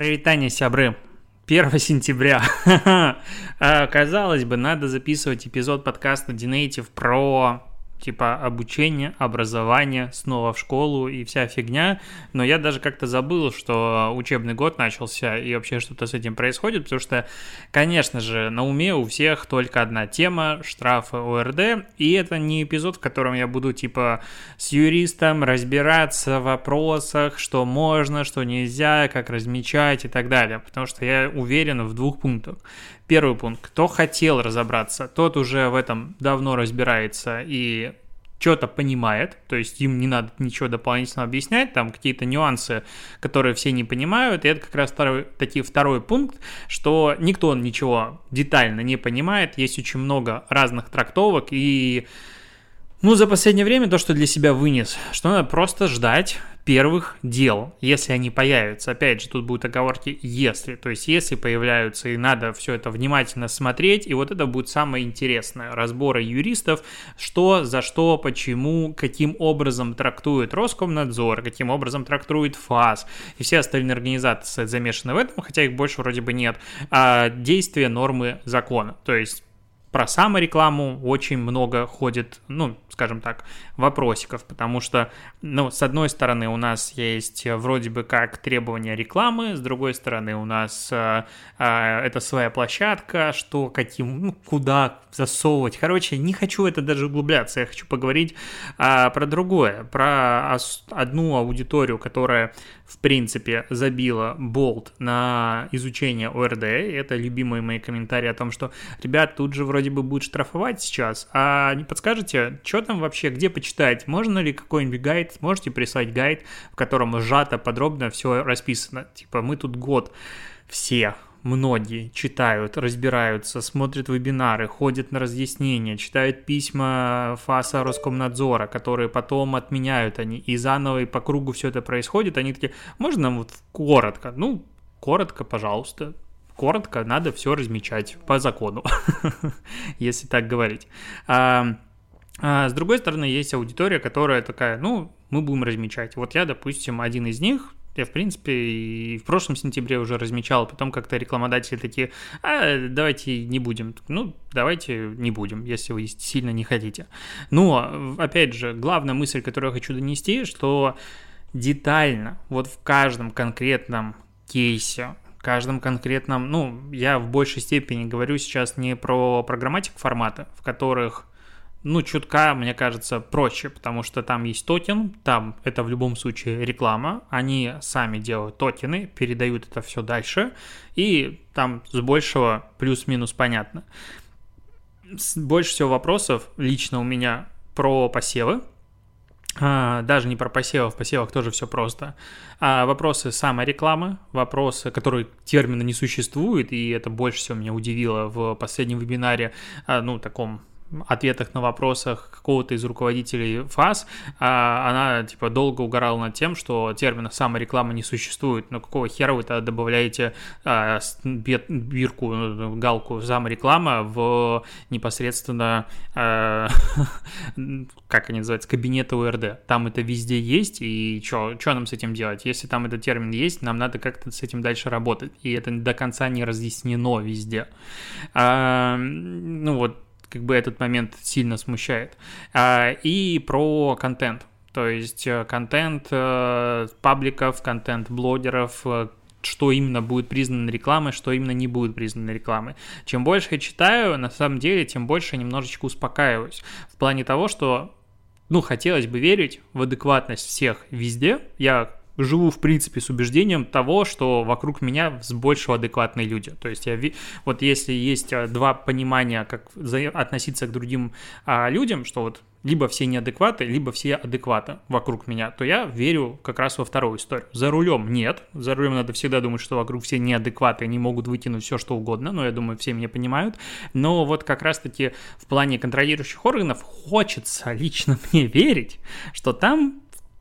Привитание, сябры. 1 сентября. А, казалось бы, надо записывать эпизод подкаста Dinative про типа обучение, образование, снова в школу и вся фигня, но я даже как-то забыл, что учебный год начался и вообще что-то с этим происходит, потому что, конечно же, на уме у всех только одна тема – штрафы ОРД, и это не эпизод, в котором я буду типа с юристом разбираться в вопросах, что можно, что нельзя, как размечать и так далее, потому что я уверен в двух пунктах. Первый пункт. Кто хотел разобраться, тот уже в этом давно разбирается и что-то понимает, то есть им не надо ничего дополнительно объяснять, там какие-то нюансы, которые все не понимают, и это как раз второй, таки второй пункт, что никто ничего детально не понимает, есть очень много разных трактовок, и ну, за последнее время то, что для себя вынес, что надо просто ждать первых дел, если они появятся. Опять же, тут будут оговорки «если», то есть если появляются, и надо все это внимательно смотреть, и вот это будет самое интересное. Разборы юристов, что, за что, почему, каким образом трактует Роскомнадзор, каким образом трактует ФАС, и все остальные организации замешаны в этом, хотя их больше вроде бы нет, а действия нормы закона. То есть про саморекламу очень много ходит, ну, скажем так, вопросиков, потому что, ну, с одной стороны у нас есть вроде бы как требования рекламы, с другой стороны у нас э, э, это своя площадка, что каким, ну, куда засовывать. Короче, не хочу это даже углубляться, я хочу поговорить э, про другое, про одну аудиторию, которая, в принципе, забила болт на изучение ОРД, это любимые мои комментарии о том, что, ребят, тут же вроде бы будет штрафовать сейчас, а не подскажете, что там вообще, где почитать? Можно ли какой-нибудь гайд? Можете прислать гайд, в котором сжато, подробно все расписано? Типа, мы тут год все многие читают, разбираются, смотрят вебинары, ходят на разъяснения, читают письма ФАСа Роскомнадзора, которые потом отменяют они, и заново и по кругу все это происходит, они такие, можно нам вот коротко? Ну, коротко, пожалуйста. Коротко, надо все размечать по закону, если так говорить. А с другой стороны, есть аудитория, которая такая, ну, мы будем размечать. Вот я, допустим, один из них, я, в принципе, и в прошлом сентябре уже размечал, потом как-то рекламодатели такие, а, давайте не будем. Ну, давайте не будем, если вы сильно не хотите. Но, опять же, главная мысль, которую я хочу донести, что детально, вот в каждом конкретном кейсе, каждом конкретном, ну, я в большей степени говорю сейчас не про программатик формата, в которых ну, чутка, мне кажется, проще, потому что там есть токен, там это в любом случае реклама, они сами делают токены, передают это все дальше, и там с большего плюс-минус понятно. Больше всего вопросов лично у меня про посевы, а, даже не про посевы, в посевах тоже все просто. А вопросы саморекламы, вопросы, которые термина не существует, и это больше всего меня удивило в последнем вебинаре, а, ну, таком ответах на вопросах какого-то из руководителей ФАС, а она типа долго угорала над тем, что термина самореклама не существует. Но какого хера вы тогда добавляете а, бирку, ну, галку самореклама в непосредственно, а, как они называются, кабинеты УРД? Там это везде есть, и что нам с этим делать? Если там этот термин есть, нам надо как-то с этим дальше работать. И это до конца не разъяснено везде. Ну вот, как бы этот момент сильно смущает. А, и про контент. То есть э, контент э, пабликов, контент блогеров, э, что именно будет признано рекламой, что именно не будет признано рекламой. Чем больше я читаю, на самом деле, тем больше я немножечко успокаиваюсь. В плане того, что, ну, хотелось бы верить в адекватность всех везде. Я живу, в принципе, с убеждением того, что вокруг меня с большего адекватные люди. То есть я, вот если есть а, два понимания, как относиться к другим а, людям, что вот либо все неадекваты, либо все адекваты вокруг меня, то я верю как раз во вторую историю. За рулем нет. За рулем надо всегда думать, что вокруг все неадекваты, они могут вытянуть все, что угодно, но я думаю, все меня понимают. Но вот как раз-таки в плане контролирующих органов хочется лично мне верить, что там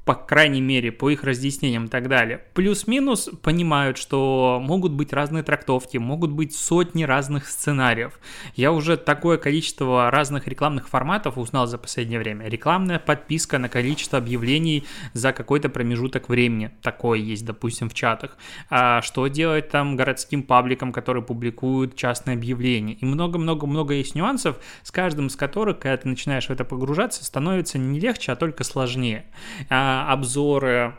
по крайней мере, по их разъяснениям и так далее, плюс-минус понимают, что могут быть разные трактовки, могут быть сотни разных сценариев. Я уже такое количество разных рекламных форматов узнал за последнее время. Рекламная подписка на количество объявлений за какой-то промежуток времени. Такое есть, допустим, в чатах. А что делать там городским пабликам, которые публикуют частные объявления? И много-много-много есть нюансов, с каждым из которых, когда ты начинаешь в это погружаться, становится не легче, а только сложнее. А обзоры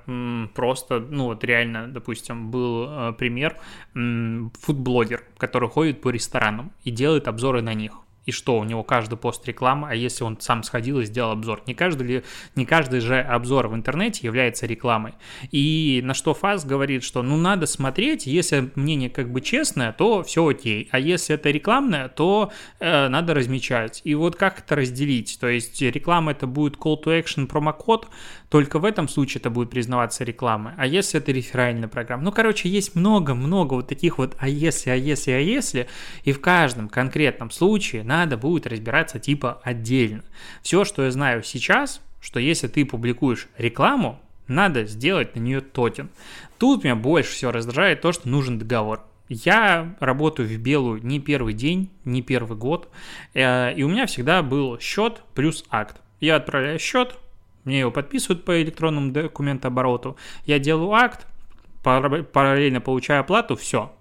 просто, ну вот реально, допустим, был э, пример, фудблогер, который ходит по ресторанам и делает обзоры на них и что, у него каждый пост реклама, а если он сам сходил и сделал обзор? Не каждый, ли, не каждый же обзор в интернете является рекламой. И на что ФАС говорит, что ну надо смотреть, если мнение как бы честное, то все окей, а если это рекламное, то э, надо размечать. И вот как это разделить? То есть реклама это будет call to action промокод, только в этом случае это будет признаваться рекламой. А если это реферальная программа? Ну, короче, есть много-много вот таких вот а если, а если, а если, и в каждом конкретном случае надо будет разбираться типа отдельно. Все, что я знаю сейчас, что если ты публикуешь рекламу, надо сделать на нее тотен. Тут меня больше всего раздражает то, что нужен договор. Я работаю в белую не первый день, не первый год, э, и у меня всегда был счет плюс акт. Я отправляю счет, мне его подписывают по электронному документообороту, я делаю акт, параллельно получаю оплату, все,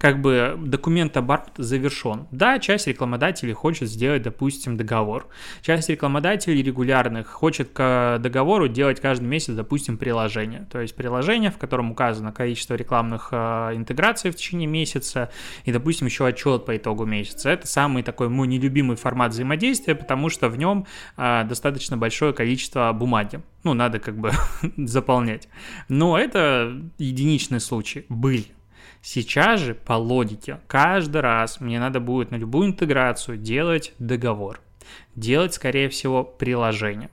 как бы документ оборот завершен. Да, часть рекламодателей хочет сделать, допустим, договор. Часть рекламодателей регулярных хочет к договору делать каждый месяц, допустим, приложение. То есть приложение, в котором указано количество рекламных э, интеграций в течение месяца и, допустим, еще отчет по итогу месяца. Это самый такой мой нелюбимый формат взаимодействия, потому что в нем э, достаточно большое количество бумаги. Ну, надо как бы заполнять. Но это единичный случай. Были. Сейчас же по логике каждый раз мне надо будет на любую интеграцию делать договор, делать, скорее всего, приложение.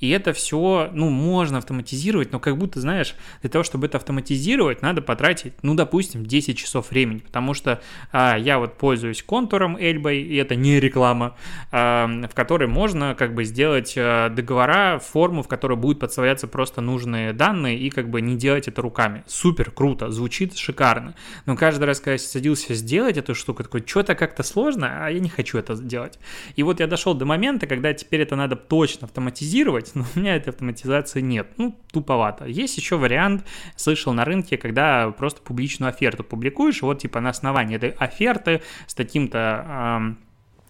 И это все, ну, можно автоматизировать, но как будто, знаешь, для того, чтобы это автоматизировать, надо потратить, ну, допустим, 10 часов времени, потому что а, я вот пользуюсь контуром Эльбой, и это не реклама, а, в которой можно как бы сделать а, договора, форму, в которой будут подставляться просто нужные данные, и как бы не делать это руками. Супер, круто, звучит шикарно. Но каждый раз, когда я садился сделать эту штуку, такой, что-то как-то сложно, а я не хочу это сделать. И вот я дошел до момента, когда теперь это надо точно автоматизировать, но у меня этой автоматизации нет. Ну, туповато. Есть еще вариант, слышал на рынке, когда просто публичную оферту публикуешь, вот типа на основании этой оферты с таким-то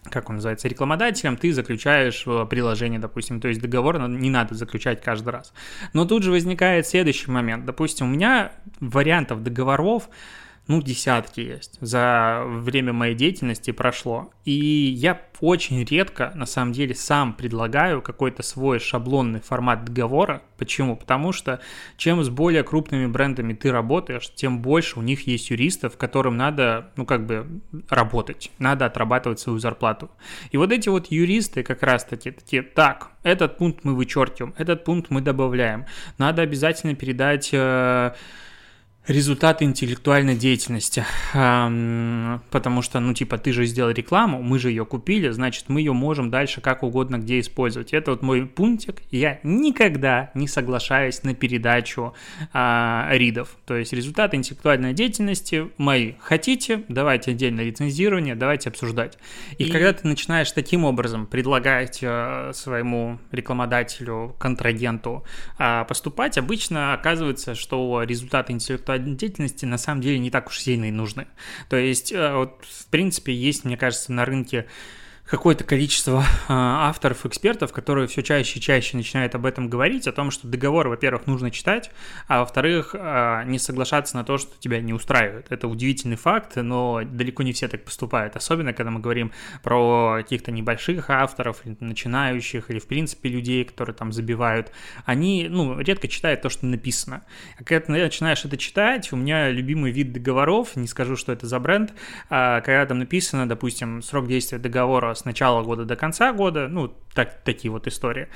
как он называется, рекламодателем, ты заключаешь приложение, допустим, то есть договор не надо заключать каждый раз. Но тут же возникает следующий момент. Допустим, у меня вариантов договоров ну, десятки есть. За время моей деятельности прошло. И я очень редко, на самом деле, сам предлагаю какой-то свой шаблонный формат договора. Почему? Потому что чем с более крупными брендами ты работаешь, тем больше у них есть юристов, которым надо, ну, как бы работать, надо отрабатывать свою зарплату. И вот эти вот юристы как раз-таки такие, так, этот пункт мы вычеркиваем, этот пункт мы добавляем. Надо обязательно передать... Э, результаты интеллектуальной деятельности, потому что, ну, типа, ты же сделал рекламу, мы же ее купили, значит, мы ее можем дальше как угодно где использовать. Это вот мой пунктик. Я никогда не соглашаюсь на передачу а, ридов, то есть результаты интеллектуальной деятельности мои. Хотите, давайте отдельное лицензирование, давайте обсуждать. И, И когда ты начинаешь таким образом предлагать а, своему рекламодателю, контрагенту а, поступать, обычно оказывается, что результаты интеллектуальной деятельности на самом деле не так уж сильно и нужны. То есть, э, вот, в принципе, есть, мне кажется, на рынке какое-то количество э, авторов, экспертов, которые все чаще и чаще начинают об этом говорить, о том, что договор, во-первых, нужно читать, а во-вторых, э, не соглашаться на то, что тебя не устраивает. Это удивительный факт, но далеко не все так поступают, особенно когда мы говорим про каких-то небольших авторов, начинающих, или в принципе людей, которые там забивают. Они, ну, редко читают то, что написано. А когда ты начинаешь это читать, у меня любимый вид договоров, не скажу, что это за бренд, а когда там написано, допустим, срок действия договора с начала года до конца года, ну, так, такие вот истории.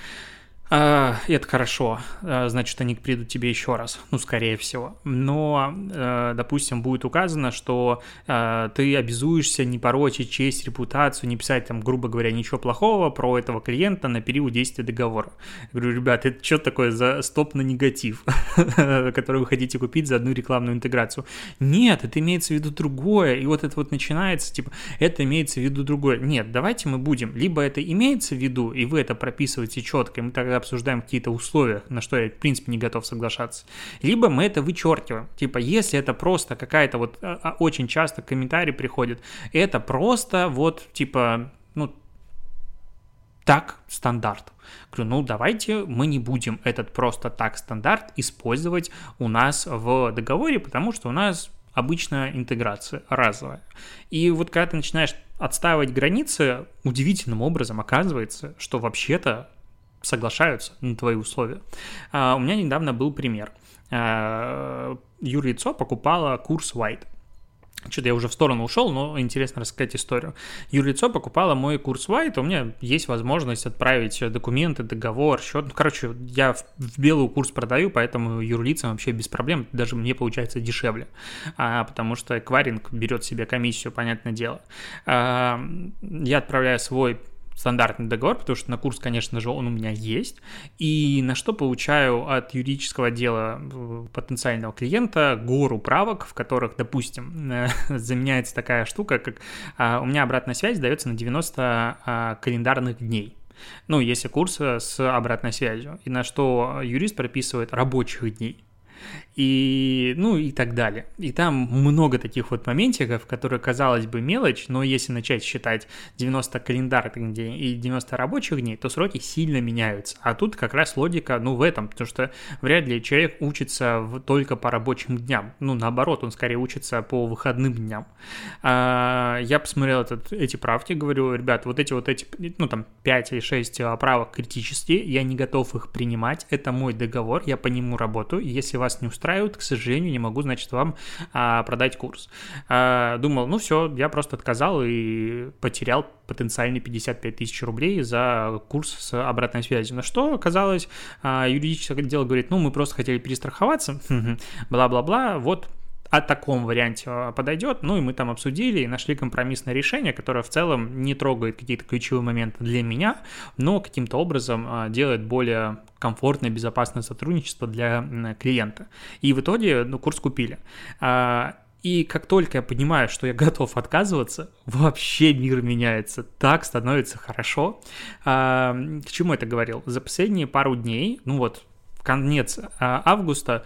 А, это хорошо, а, значит, они придут тебе еще раз, ну, скорее всего. Но, э, допустим, будет указано, что э, ты обязуешься не порочить честь, репутацию, не писать там, грубо говоря, ничего плохого про этого клиента на период действия договора. Я говорю, ребят, это что такое за стоп на негатив, который вы хотите купить за одну рекламную интеграцию? Нет, это имеется в виду другое, и вот это вот начинается, типа, это имеется в виду другое. Нет, давайте мы будем, либо это имеется в виду, и вы это прописываете четко, и мы тогда обсуждаем какие-то условия, на что я, в принципе, не готов соглашаться. Либо мы это вычеркиваем. Типа, если это просто какая-то вот а, а, очень часто комментарий приходит, это просто вот, типа, ну, так стандарт. Говорю, ну давайте мы не будем этот просто так стандарт использовать у нас в договоре, потому что у нас обычная интеграция разовая. И вот когда ты начинаешь отстаивать границы, удивительным образом оказывается, что вообще-то соглашаются на твои условия. А, у меня недавно был пример. А, юрлицо покупало курс White. Что-то я уже в сторону ушел, но интересно рассказать историю. Юрлицо покупало мой курс White, у меня есть возможность отправить документы, договор, счет. Ну, короче, я в белую курс продаю, поэтому юрлицам вообще без проблем, даже мне получается дешевле, а, потому что эквайринг берет себе комиссию, понятное дело. А, я отправляю свой стандартный договор, потому что на курс, конечно же, он у меня есть, и на что получаю от юридического отдела э, потенциального клиента гору правок, в которых, допустим, заменяется такая штука, как а, у меня обратная связь дается на 90 а, календарных дней. Ну, если курс э, с обратной связью. И на что юрист прописывает рабочих дней и, ну, и так далее. И там много таких вот моментиков, которые, казалось бы, мелочь, но если начать считать 90 календарных дней и 90 рабочих дней, то сроки сильно меняются. А тут как раз логика, ну, в этом, потому что вряд ли человек учится только по рабочим дням. Ну, наоборот, он скорее учится по выходным дням. А, я посмотрел этот, эти правки, говорю, ребят, вот эти вот эти, ну, там, 5 или 6 правок критические, я не готов их принимать, это мой договор, я по нему работаю, если вас не устраивает, устраивают, к сожалению, не могу, значит, вам а, продать курс. А, думал, ну все, я просто отказал и потерял потенциальные 55 тысяч рублей за курс с обратной связью. На что оказалось, а, юридическое дело говорит, ну мы просто хотели перестраховаться, бла-бла-бла, вот о таком варианте а, подойдет. Ну и мы там обсудили и нашли компромиссное решение, которое в целом не трогает какие-то ключевые моменты для меня, но каким-то образом а, делает более комфортное, безопасное сотрудничество для клиента. И в итоге ну, курс купили. А, и как только я понимаю, что я готов отказываться, вообще мир меняется. Так становится хорошо. К чему это говорил? За последние пару дней, ну вот, конец августа,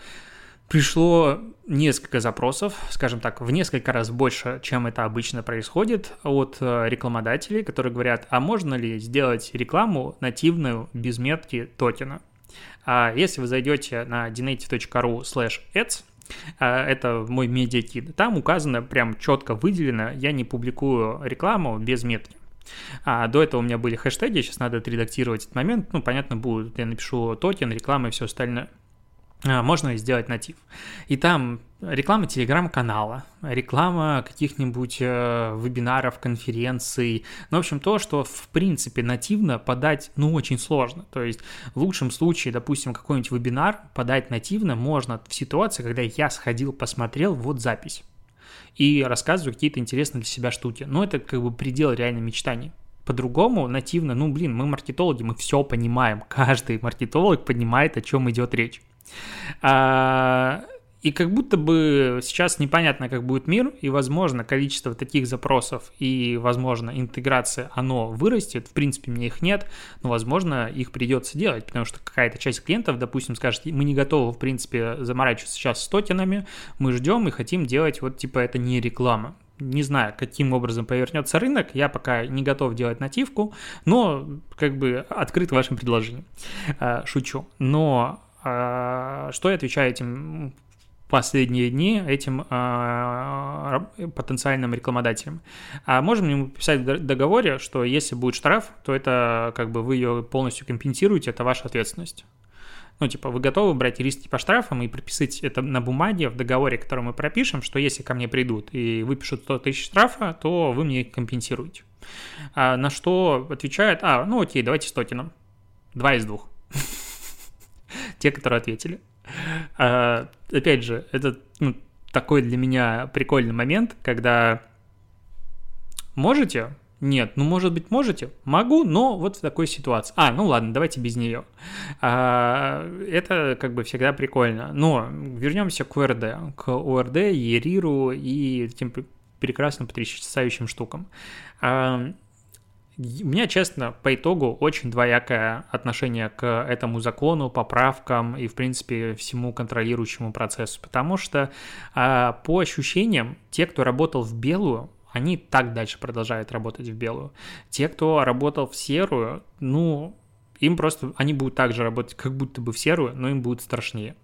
пришло несколько запросов, скажем так, в несколько раз больше, чем это обычно происходит, от э, рекламодателей, которые говорят, а можно ли сделать рекламу нативную без метки токена? А если вы зайдете на dinative.ru slash ads, а, это мой медиакит, там указано прям четко выделено, я не публикую рекламу без метки. А до этого у меня были хэштеги, сейчас надо отредактировать этот момент. Ну, понятно, будет, я напишу токен, реклама и все остальное. А, можно сделать натив. И там реклама телеграм-канала, реклама каких-нибудь э, вебинаров, конференций. Ну, в общем, то, что, в принципе, нативно подать, ну, очень сложно. То есть, в лучшем случае, допустим, какой-нибудь вебинар подать нативно можно в ситуации, когда я сходил, посмотрел, вот запись. И рассказываю какие-то интересные для себя штуки. Но это как бы предел реально мечтаний. По-другому, нативно, ну, блин, мы маркетологи, мы все понимаем. Каждый маркетолог понимает, о чем идет речь. А, и как будто бы сейчас непонятно, как будет мир, и, возможно, количество таких запросов и, возможно, интеграция, оно вырастет. В принципе, мне их нет, но, возможно, их придется делать, потому что какая-то часть клиентов, допустим, скажет, мы не готовы, в принципе, заморачиваться сейчас с токенами, мы ждем и хотим делать вот, типа, это не реклама. Не знаю, каким образом повернется рынок, я пока не готов делать нативку, но как бы открыт вашим предложениям. А, шучу. Но что я отвечаю этим последние дни этим а, потенциальным рекламодателям. А можем ему писать в договоре, что если будет штраф, то это как бы вы ее полностью компенсируете, это ваша ответственность. Ну, типа, вы готовы брать риски по штрафам и прописать это на бумаге в договоре, который мы пропишем, что если ко мне придут и выпишут 100 тысяч штрафа, то вы мне их компенсируете. А на что отвечает, а, ну окей, давайте с токеном. Два из двух. Те, которые ответили. А, опять же, это ну, такой для меня прикольный момент, когда можете, нет, ну, может быть, можете? Могу, но вот в такой ситуации. А, ну ладно, давайте без нее. А, это как бы всегда прикольно. Но вернемся к УРД, к УРД, ЕРИРу и тем прекрасным потрясающим штукам. А, у меня, честно, по итогу очень двоякое отношение к этому закону, поправкам и, в принципе, всему контролирующему процессу, потому что а, по ощущениям, те, кто работал в белую, они так дальше продолжают работать в белую. Те, кто работал в серую, ну, им просто, они будут так же работать, как будто бы в серую, но им будет страшнее.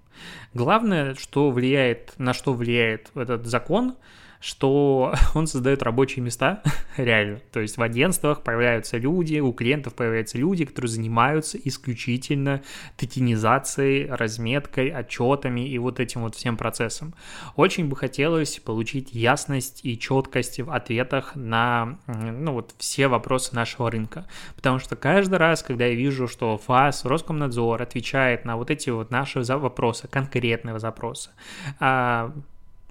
Главное, что влияет, на что влияет этот закон – что он создает рабочие места, реально. То есть в агентствах появляются люди, у клиентов появляются люди, которые занимаются исключительно токенизацией, разметкой, отчетами и вот этим вот всем процессом. Очень бы хотелось получить ясность и четкость в ответах на ну, вот все вопросы нашего рынка. Потому что каждый раз, когда я вижу, что ФАС, Роскомнадзор отвечает на вот эти вот наши вопросы, конкретные запросы, а,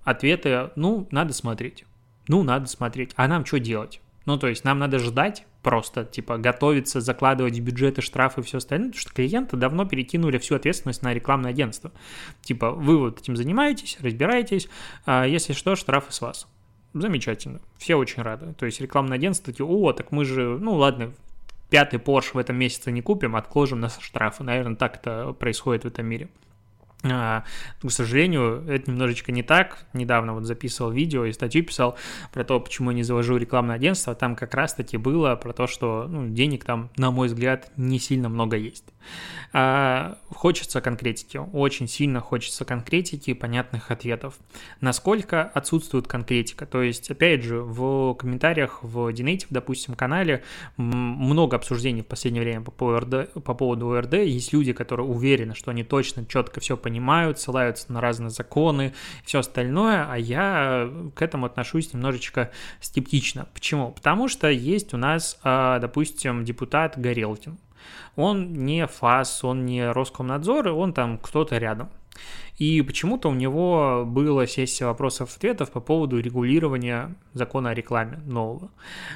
ответы, ну, надо смотреть. Ну, надо смотреть. А нам что делать? Ну, то есть нам надо ждать, просто, типа, готовиться, закладывать бюджеты, штрафы и все остальное, потому что клиенты давно перекинули всю ответственность на рекламное агентство. Типа, вы вот этим занимаетесь, разбираетесь, а если что, штрафы с вас. Замечательно, все очень рады. То есть рекламное агентство такие, о, так мы же, ну ладно, пятый Porsche в этом месяце не купим, отложим на штрафы. Наверное, так это происходит в этом мире. А, к сожалению, это немножечко не так. Недавно вот записывал видео и статью писал про то, почему я не завожу рекламное агентство. Там как раз-таки было про то, что ну, денег там, на мой взгляд, не сильно много есть. А, хочется конкретики, очень сильно хочется конкретики и понятных ответов. Насколько отсутствует конкретика? То есть, опять же, в комментариях в Dinative, допустим, канале много обсуждений в последнее время по, по поводу ОРД. Есть люди, которые уверены, что они точно, четко все понимают, ссылаются на разные законы, все остальное, а я к этому отношусь немножечко скептично. Почему? Потому что есть у нас, а, допустим, депутат Горелкин. Он не ФАС, он не Роскомнадзор, он там кто-то рядом. И почему-то у него была сессия вопросов-ответов по поводу регулирования закона о рекламе нового.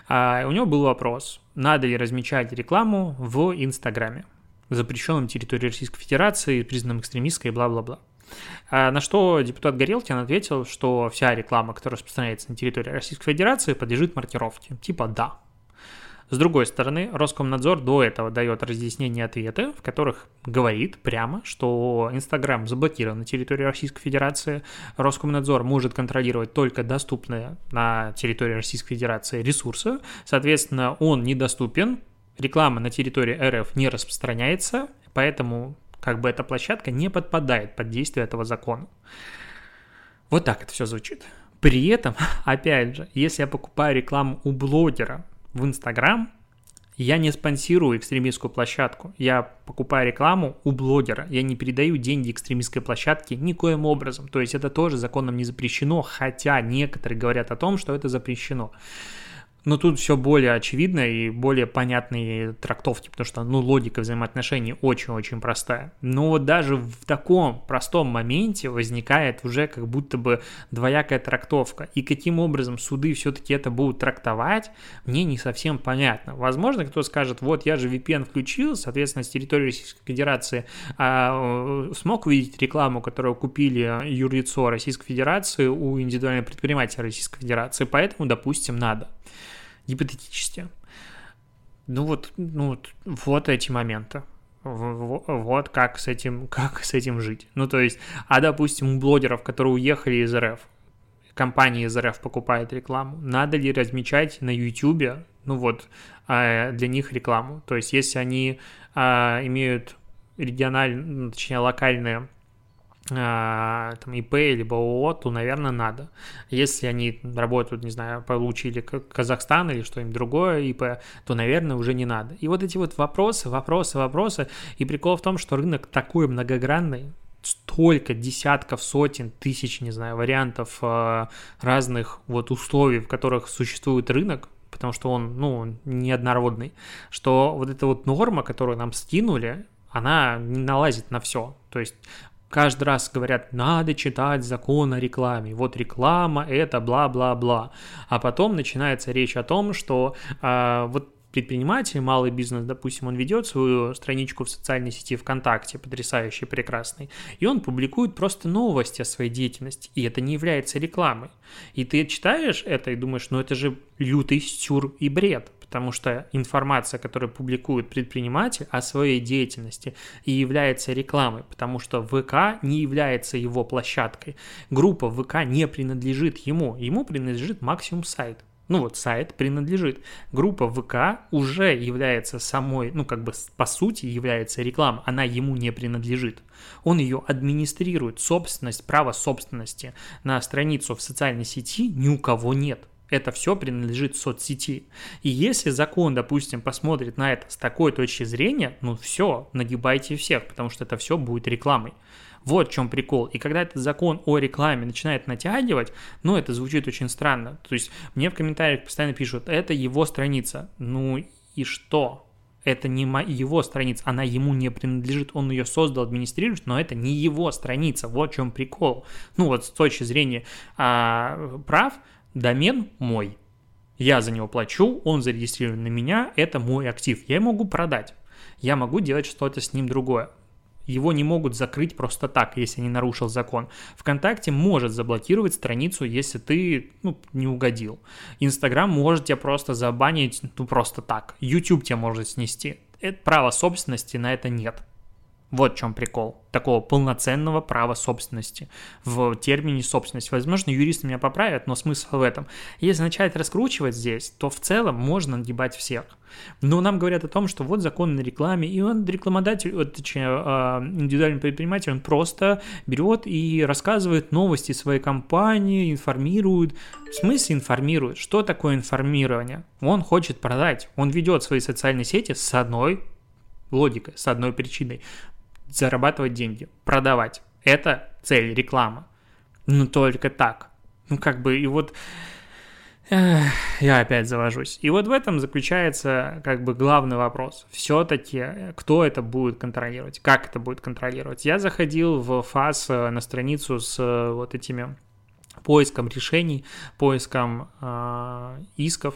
А у него был вопрос, надо ли размечать рекламу в Инстаграме, запрещенном территории Российской Федерации, признанном экстремистской и бла-бла-бла. А на что депутат Горелкин ответил, что вся реклама, которая распространяется на территории Российской Федерации, подлежит маркировке. Типа да. С другой стороны, Роскомнадзор до этого дает разъяснение ответы, в которых говорит прямо, что Инстаграм заблокирован на территории Российской Федерации, Роскомнадзор может контролировать только доступные на территории Российской Федерации ресурсы, соответственно, он недоступен, реклама на территории РФ не распространяется, поэтому как бы эта площадка не подпадает под действие этого закона. Вот так это все звучит. При этом, опять же, если я покупаю рекламу у блогера, в Инстаграм, я не спонсирую экстремистскую площадку. Я покупаю рекламу у блогера. Я не передаю деньги экстремистской площадке никоим образом. То есть это тоже законом не запрещено, хотя некоторые говорят о том, что это запрещено. Но тут все более очевидно и более понятные трактовки, потому что, ну, логика взаимоотношений очень-очень простая. Но вот даже в таком простом моменте возникает уже как будто бы двоякая трактовка. И каким образом суды все-таки это будут трактовать, мне не совсем понятно. Возможно, кто скажет, вот я же VPN включил, соответственно, с территории Российской Федерации а, э, смог увидеть рекламу, которую купили юрлицо Российской Федерации у индивидуального предпринимателя Российской Федерации, поэтому, допустим, надо гипотетически. Ну вот, ну вот, вот эти моменты. Вот как с этим, как с этим жить. Ну, то есть, а, допустим, у блогеров, которые уехали из РФ, компания из РФ покупает рекламу, надо ли размечать на YouTube, ну вот, а, для них рекламу? То есть, если они а, имеют региональные, точнее, локальные там ИП либо ООО, то, наверное, надо. Если они работают, не знаю, получили Казахстан или что-нибудь другое ИП, то, наверное, уже не надо. И вот эти вот вопросы, вопросы, вопросы. И прикол в том, что рынок такой многогранный, столько десятков, сотен, тысяч, не знаю, вариантов э, разных вот условий, в которых существует рынок, потому что он, ну, неоднородный, что вот эта вот норма, которую нам скинули, она не налазит на все. То есть каждый раз говорят, надо читать закон о рекламе. Вот реклама это бла-бла-бла. А потом начинается речь о том, что э, вот предприниматель, малый бизнес, допустим, он ведет свою страничку в социальной сети ВКонтакте, потрясающий, прекрасный, и он публикует просто новости о своей деятельности, и это не является рекламой. И ты читаешь это и думаешь, ну это же лютый сюр и бред, потому что информация, которую публикует предприниматель о своей деятельности и является рекламой, потому что ВК не является его площадкой. Группа ВК не принадлежит ему, ему принадлежит максимум сайт ну вот сайт принадлежит. Группа ВК уже является самой, ну как бы по сути является рекламой, она ему не принадлежит. Он ее администрирует, собственность, право собственности на страницу в социальной сети ни у кого нет. Это все принадлежит соцсети. И если закон, допустим, посмотрит на это с такой точки зрения, ну все, нагибайте всех, потому что это все будет рекламой. Вот в чем прикол. И когда этот закон о рекламе начинает натягивать, ну, это звучит очень странно. То есть мне в комментариях постоянно пишут, это его страница. Ну и что? Это не его страница, она ему не принадлежит, он ее создал, администрирует, но это не его страница, вот в чем прикол. Ну вот с точки зрения а, прав, домен мой, я за него плачу, он зарегистрирован на меня, это мой актив, я могу продать, я могу делать что-то с ним другое. Его не могут закрыть просто так, если не нарушил закон. ВКонтакте может заблокировать страницу, если ты ну, не угодил. Инстаграм может тебя просто забанить, ну просто так. YouTube тебя может снести. Это право собственности на это нет. Вот в чем прикол такого полноценного права собственности в термине собственность. Возможно, юристы меня поправят, но смысл в этом. Если начать раскручивать здесь, то в целом можно нагибать всех. Но нам говорят о том, что вот закон на рекламе, и он рекламодатель, точнее, а, индивидуальный предприниматель, он просто берет и рассказывает новости своей компании, информирует. В смысле информирует? Что такое информирование? Он хочет продать, он ведет свои социальные сети с одной логикой, с одной причиной зарабатывать деньги, продавать. Это цель, реклама. Ну, только так. Ну, как бы, и вот... я опять завожусь. И вот в этом заключается как бы главный вопрос. Все-таки кто это будет контролировать, как это будет контролировать. Я заходил в ФАС э, на страницу с э, вот этими поиском решений, поиском э, исков,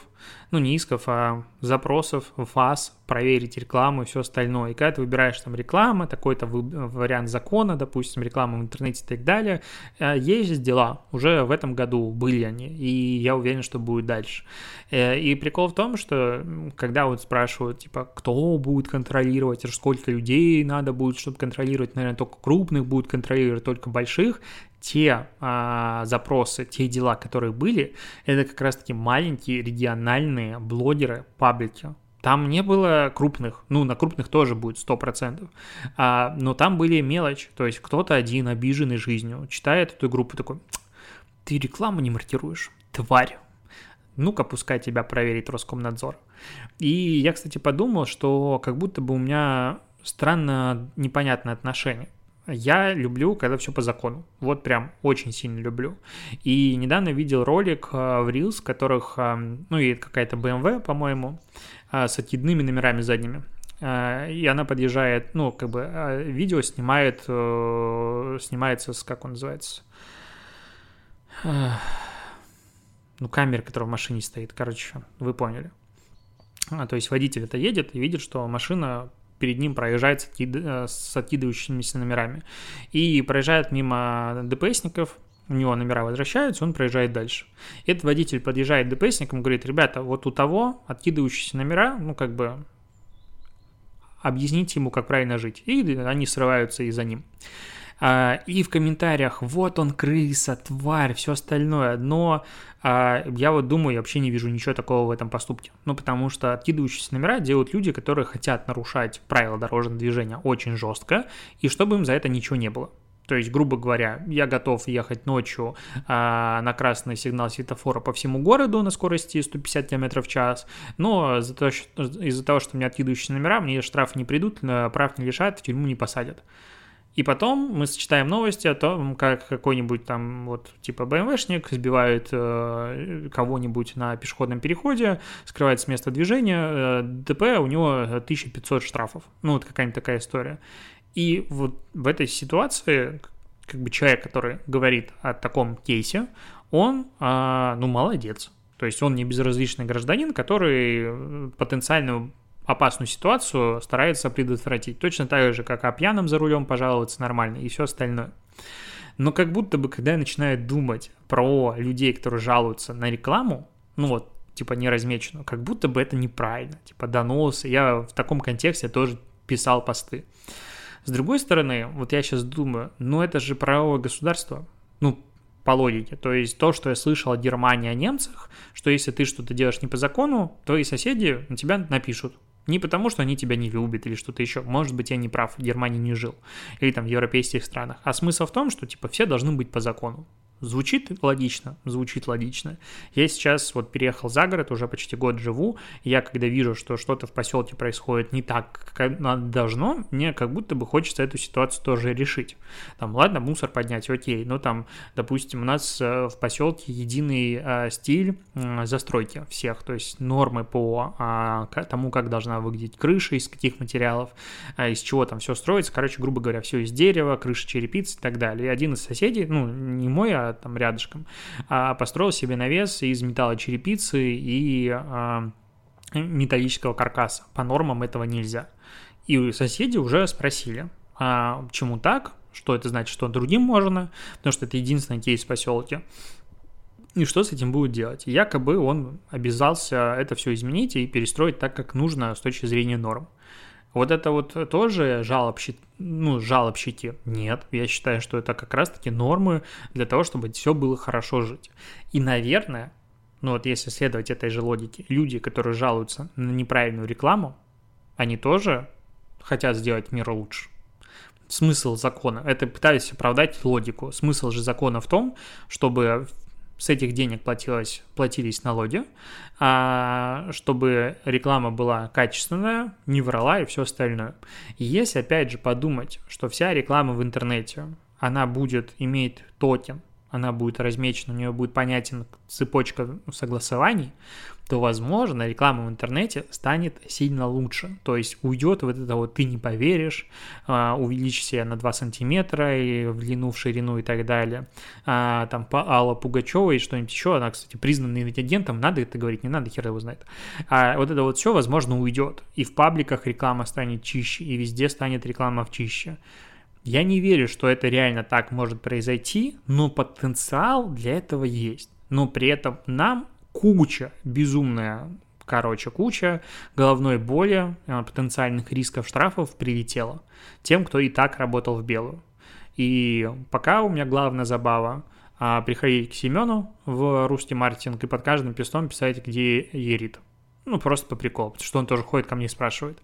ну не исков, а запросов в ФАС, проверить рекламу и все остальное. И когда ты выбираешь там реклама, такой-то вариант закона, допустим, реклама в интернете и так далее, э, есть дела, уже в этом году были они, и я уверен, что будет дальше. Э, и прикол в том, что когда вот спрашивают, типа, кто будет контролировать, сколько людей надо будет, чтобы контролировать, наверное, только крупных будет контролировать, только больших, те а, запросы, те дела, которые были, это как раз-таки маленькие региональные блогеры, паблики. Там не было крупных, ну, на крупных тоже будет 100%, а, но там были мелочь, то есть кто-то один обиженный жизнью читает эту группу такой, ты рекламу не маркируешь, тварь, ну-ка, пускай тебя проверит Роскомнадзор. И я, кстати, подумал, что как будто бы у меня странно непонятное отношение. Я люблю, когда все по закону. Вот прям очень сильно люблю. И недавно видел ролик э, в Reels, которых, э, ну, и какая-то BMW, по-моему, э, с откидными номерами задними. И она подъезжает, ну, как бы видео снимает, снимается с, как он называется, ну, камера, которая в машине стоит, короче, вы поняли. А, то есть водитель это едет и видит, что машина перед ним проезжает с, откид... Э, с откидывающимися номерами. И проезжает мимо ДПСников, у него номера возвращаются, он проезжает дальше. Этот водитель подъезжает ДПСникам, говорит, ребята, вот у того откидывающиеся номера, ну, как бы, объясните ему, как правильно жить. И они срываются и за ним. А, и в комментариях, вот он крыса, тварь, все остальное. Но а, я вот думаю, я вообще не вижу ничего такого в этом поступке. Ну, потому что откидывающиеся номера делают люди, которые хотят нарушать правила дорожного движения очень жестко, и чтобы им за это ничего не было. То есть, грубо говоря, я готов ехать ночью а, на красный сигнал светофора по всему городу на скорости 150 км в час, но из-за того, что, у меня откидывающие номера, мне штрафы не придут, прав не лишат, в тюрьму не посадят. И потом мы сочетаем новости о том, как какой-нибудь там вот типа БМВшник сбивает э, кого-нибудь на пешеходном переходе, скрывает с места движения, э, ДП, у него 1500 штрафов. Ну, вот какая-нибудь такая история. И вот в этой ситуации как бы человек, который говорит о таком кейсе, он, э, ну, молодец. То есть он не безразличный гражданин, который потенциальную опасную ситуацию старается предотвратить. Точно так же, как о пьяном за рулем пожаловаться нормально и все остальное. Но как будто бы, когда я начинаю думать про людей, которые жалуются на рекламу, ну вот, типа неразмеченную, как будто бы это неправильно, типа доносы. Я в таком контексте тоже писал посты. С другой стороны, вот я сейчас думаю, ну это же правовое государство, ну по логике. То есть то, что я слышал о Германии, о немцах, что если ты что-то делаешь не по закону, твои соседи на тебя напишут. Не потому, что они тебя не любят или что-то еще. Может быть, я не прав, в Германии не жил. Или там в европейских странах. А смысл в том, что типа все должны быть по закону. Звучит логично, звучит логично. Я сейчас вот переехал за город, уже почти год живу, и я когда вижу, что что-то в поселке происходит не так, как должно, мне как будто бы хочется эту ситуацию тоже решить. Там, ладно, мусор поднять, окей, но там, допустим, у нас э, в поселке единый э, стиль застройки всех, то есть нормы по э, тому, как должна выглядеть крыша, из каких материалов, э, из чего там все строится, короче, грубо говоря, все из дерева, крыша черепицы и так далее. И один из соседей, ну, не мой, а там рядышком, а построил себе навес из металлочерепицы и а, металлического каркаса. По нормам этого нельзя. И соседи уже спросили, а почему так? Что это значит, что другим можно? Потому что это единственный кейс в поселке. И что с этим будет делать? Якобы он обязался это все изменить и перестроить так, как нужно с точки зрения норм. Вот это вот тоже жалобщик, ну, жалобщики. Нет, я считаю, что это как раз-таки нормы для того, чтобы все было хорошо жить. И, наверное, ну вот если следовать этой же логике, люди, которые жалуются на неправильную рекламу, они тоже хотят сделать мир лучше. Смысл закона, это пытаюсь оправдать логику. Смысл же закона в том, чтобы с этих денег платилось, платились налоги, а, чтобы реклама была качественная, не врала и все остальное. И если опять же подумать, что вся реклама в интернете, она будет иметь токен, она будет размечена, у нее будет понятен цепочка согласований, то, возможно, реклама в интернете станет сильно лучше. То есть уйдет вот это вот «ты не поверишь», а, увеличься на 2 сантиметра и в длину, в ширину и так далее. А, там по Алла Пугачева и что-нибудь еще, она, кстати, признанный агентом, надо это говорить, не надо, хер его знает. А вот это вот все, возможно, уйдет. И в пабликах реклама станет чище, и везде станет реклама в чище. Я не верю, что это реально так может произойти, но потенциал для этого есть. Но при этом нам куча, безумная, короче, куча головной боли, э, потенциальных рисков штрафов прилетела тем, кто и так работал в белую. И пока у меня главная забава а, приходить к Семену в русский маркетинг и под каждым пистом писать, где ерит. Ну, просто по приколу, потому что он тоже ходит ко мне и спрашивает.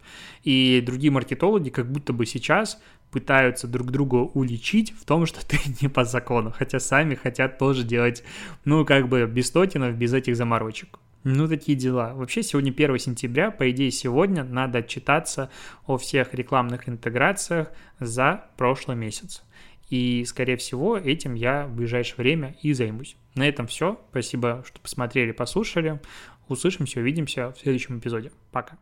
И другие маркетологи как будто бы сейчас пытаются друг друга уличить в том, что ты не по закону, хотя сами хотят тоже делать, ну, как бы без тотинов, без этих заморочек. Ну, такие дела. Вообще, сегодня 1 сентября, по идее, сегодня надо отчитаться о всех рекламных интеграциях за прошлый месяц. И, скорее всего, этим я в ближайшее время и займусь. На этом все. Спасибо, что посмотрели, послушали. Услышимся, увидимся в следующем эпизоде. Пока.